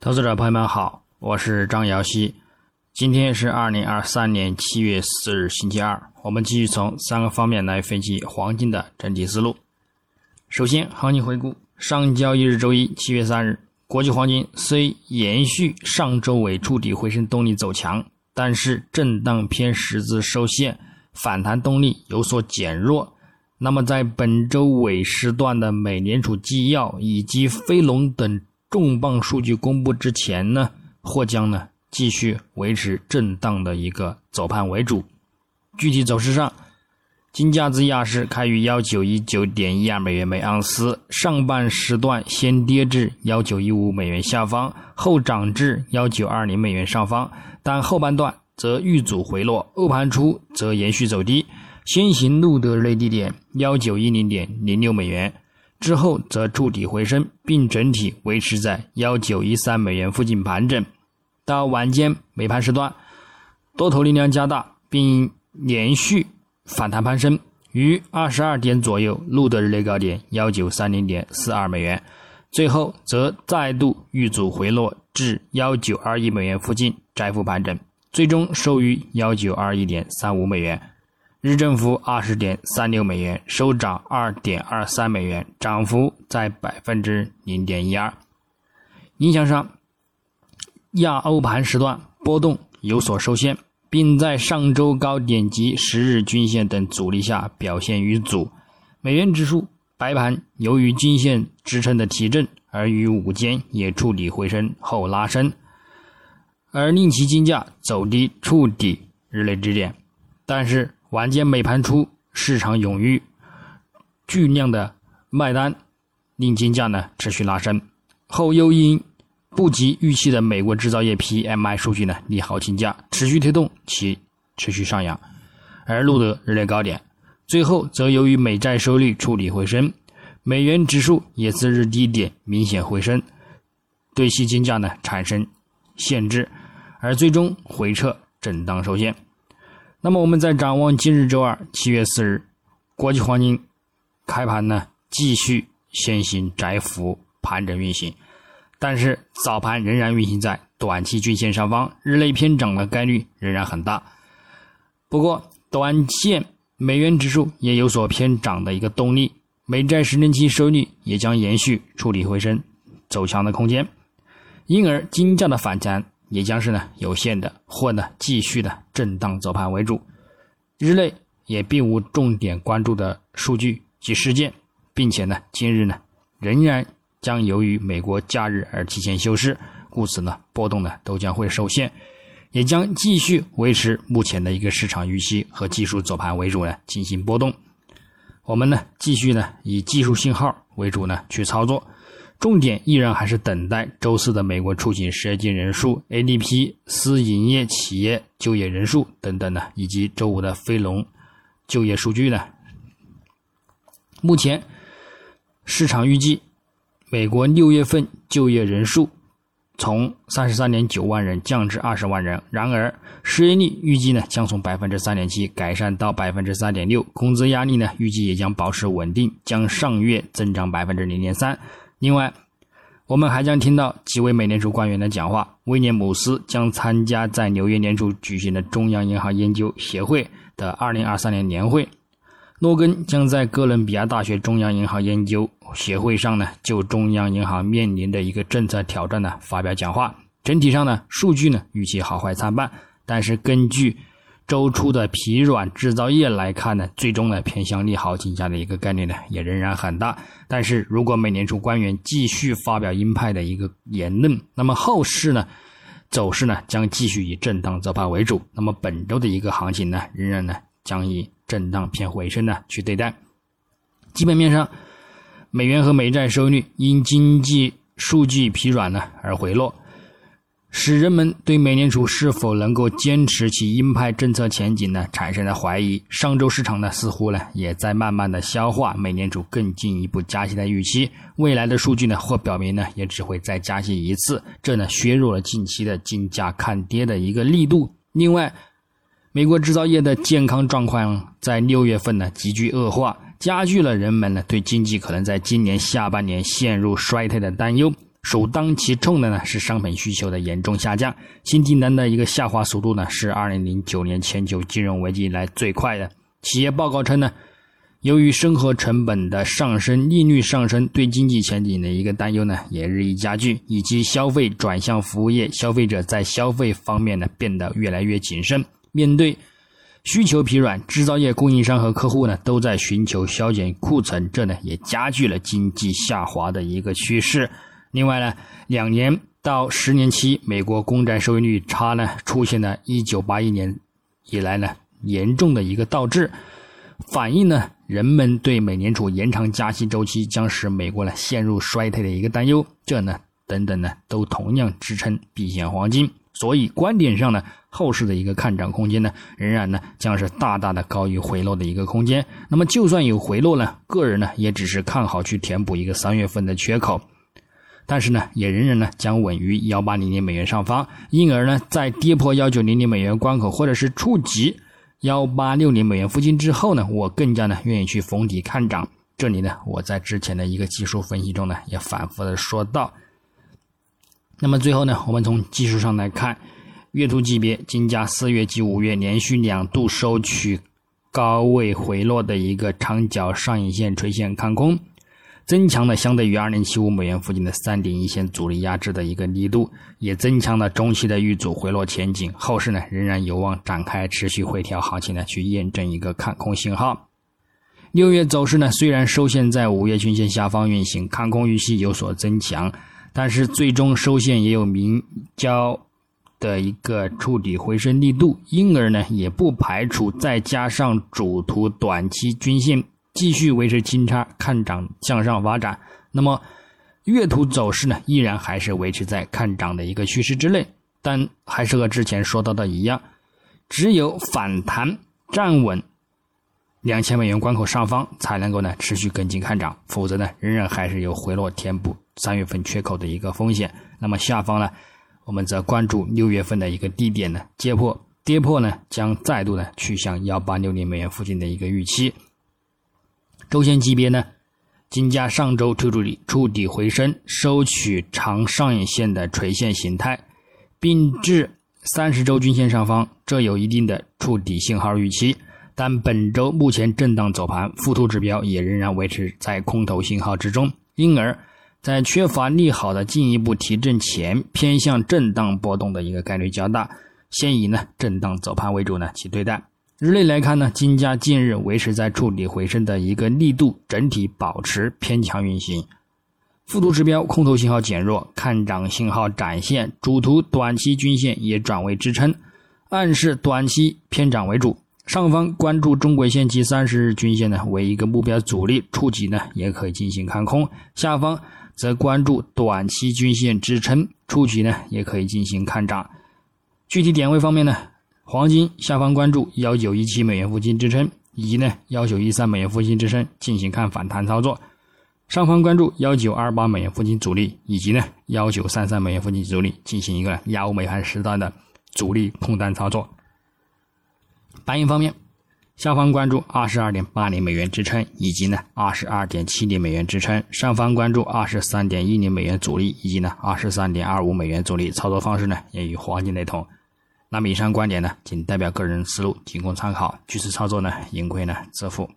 投资者朋友们好，我是张瑶希。今天是二零二三年七月四日，星期二。我们继续从三个方面来分析黄金的整体思路。首先，行情回顾：上交易日周一七月三日，国际黄金虽延续上周尾触底回升动力走强，但是震荡偏十字收线，反弹动力有所减弱。那么，在本周尾时段的美联储纪要以及非农等。重磅数据公布之前呢，或将呢继续维持震荡的一个走盘为主。具体走势上，金价自亚市开于幺九一九点一二美元每盎司，上半时段先跌至幺九一五美元下方，后涨至幺九二零美元上方，但后半段则遇阻回落，欧盘初则延续走低，先行录得日内低点幺九一零点零六美元。之后则触底回升，并整体维持在幺九一三美元附近盘整。到晚间美盘时段，多头力量加大，并连续反弹攀升，于二十二点左右录得日内高点幺九三零点四二美元，最后则再度遇阻回落至幺九二一美元附近窄幅盘整，最终收于幺九二一点三五美元。日振幅二十点三六美元，收涨二点二三美元，涨幅在百分之零点一二。影响上，亚欧盘时段波动有所收线，并在上周高点及十日均线等阻力下表现遇阻。美元指数白盘由于均线支撑的提振，而于午间也触底回升后拉升，而令其金价走低触底日内支点，但是。晚间美盘初，市场涌入巨量的卖单，令金价呢持续拉升。后又因不及预期的美国制造业 PMI 数据呢利好金价，持续推动其持续上扬，而录得日内高点。最后则由于美债收益率触底回升，美元指数也自日低点明显回升，对其金价呢产生限制，而最终回撤震荡收线。那么我们在展望今日周二七月四日，国际黄金开盘呢继续先行窄幅盘整运行，但是早盘仍然运行在短期均线上方，日内偏涨的概率仍然很大。不过短线美元指数也有所偏涨的一个动力，美债十年期收益率也将延续触底回升走强的空间，因而金价的反弹。也将是呢有限的，或呢继续的震荡走盘为主。日内也并无重点关注的数据及事件，并且呢今日呢仍然将由于美国假日而提前休市，故此呢波动呢都将会受限，也将继续维持目前的一个市场预期和技术走盘为主呢进行波动。我们呢继续呢以技术信号为主呢去操作。重点依然还是等待周四的美国出行失业金人数、ADP 私营业企业就业人数等等呢，以及周五的非农就业数据呢。目前市场预计，美国六月份就业人数从三十三点九万人降至二十万人，然而失业率预计呢将从百分之三点七改善到百分之三点六，工资压力呢预计也将保持稳定，将上月增长百分之零点三。另外，我们还将听到几位美联储官员的讲话。威廉姆斯将参加在纽约联储举行的中央银行研究协会的2023年年会。诺根将在哥伦比亚大学中央银行研究协会上呢，就中央银行面临的一个政策挑战呢发表讲话。整体上呢，数据呢预期好坏参半，但是根据。周初的疲软制造业来看呢，最终呢偏向利好金价的一个概率呢也仍然很大。但是如果美联储官员继续发表鹰派的一个言论，那么后市呢走势呢将继续以震荡走盘为主。那么本周的一个行情呢，仍然呢将以震荡偏回升呢去对待。基本面上，美元和美债收益率因经济数据疲软呢而回落。使人们对美联储是否能够坚持其鹰派政策前景呢产生了怀疑。上周市场呢似乎呢也在慢慢的消化美联储更进一步加息的预期。未来的数据呢或表明呢也只会再加息一次，这呢削弱了近期的金价看跌的一个力度。另外，美国制造业的健康状况在六月份呢急剧恶化，加剧了人们呢对经济可能在今年下半年陷入衰退的担忧。首当其冲的呢是商品需求的严重下降，新订单的一个下滑速度呢是二零零九年全球金融危机以来最快的。企业报告称呢，由于生活成本的上升、利率上升，对经济前景的一个担忧呢也日益加剧，以及消费转向服务业，消费者在消费方面呢变得越来越谨慎，面对。需求疲软，制造业供应商和客户呢都在寻求削减库存，这呢也加剧了经济下滑的一个趋势。另外呢，两年到十年期美国公债收益率差呢出现了1981年以来呢严重的一个倒置，反映呢人们对美联储延长加息周期将使美国呢陷入衰退的一个担忧。这呢等等呢都同样支撑避险黄金。所以观点上呢，后市的一个看涨空间呢，仍然呢将是大大的高于回落的一个空间。那么就算有回落呢，个人呢也只是看好去填补一个三月份的缺口，但是呢也仍然呢将稳于幺八零零美元上方。因而呢在跌破幺九零零美元关口或者是触及幺八六零美元附近之后呢，我更加呢愿意去逢低看涨。这里呢我在之前的一个技术分析中呢也反复的说到。那么最后呢，我们从技术上来看，月图级别金价四月及五月连续两度收取高位回落的一个长角上影线垂线看空，增强了相对于二零七五美元附近的三点一线阻力压制的一个力度，也增强了中期的遇阻回落前景。后市呢仍然有望展开持续回调行情呢，去验证一个看空信号。六月走势呢虽然收线在五月均线下方运行，看空预期有所增强。但是最终收线也有明胶的一个触底回升力度，因而呢也不排除再加上主图短期均线继续维持金叉看涨向上发展，那么月图走势呢依然还是维持在看涨的一个趋势之内，但还是和之前说到的一样，只有反弹站稳两千美元关口上方才能够呢持续跟进看涨，否则呢仍然还是有回落填补。三月份缺口的一个风险，那么下方呢，我们则关注六月份的一个低点呢，跌破跌破呢，将再度呢去向幺八六零美元附近的一个预期。周线级别呢，金价上周触底触底回升，收取长上影线的垂线形态，并至三十周均线上方，这有一定的触底信号预期。但本周目前震荡走盘，附图指标也仍然维持在空头信号之中，因而。在缺乏利好的进一步提振前，偏向震荡波动的一个概率较大，先以呢震荡走盘为主呢去对待。日内来看呢，金价近日维持在触底回升的一个力度，整体保持偏强运行。附图指标空头信号减弱，看涨信号展现，主图短期均线也转为支撑，暗示短期偏涨为主。上方关注中轨线及三十日均线呢为一个目标阻力，触及呢也可以进行看空。下方。则关注短期均线支撑，触及呢也可以进行看涨。具体点位方面呢，黄金下方关注幺九一七美元附近支撑，以及呢幺九一三美元附近支撑进行看反弹操作。上方关注幺九二八美元附近阻力，以及呢幺九三三美元附近阻力进行一个亚欧美盘时段的主力空单操作。白银方面。下方关注二十二点八零美元支撑，以及呢二十二点七零美元支撑；上方关注二十三点一零美元阻力，以及呢二十三点二五美元阻力。操作方式呢也与黄金雷同。那么以上观点呢仅代表个人思路，仅供参考。据此操作呢盈亏呢自负。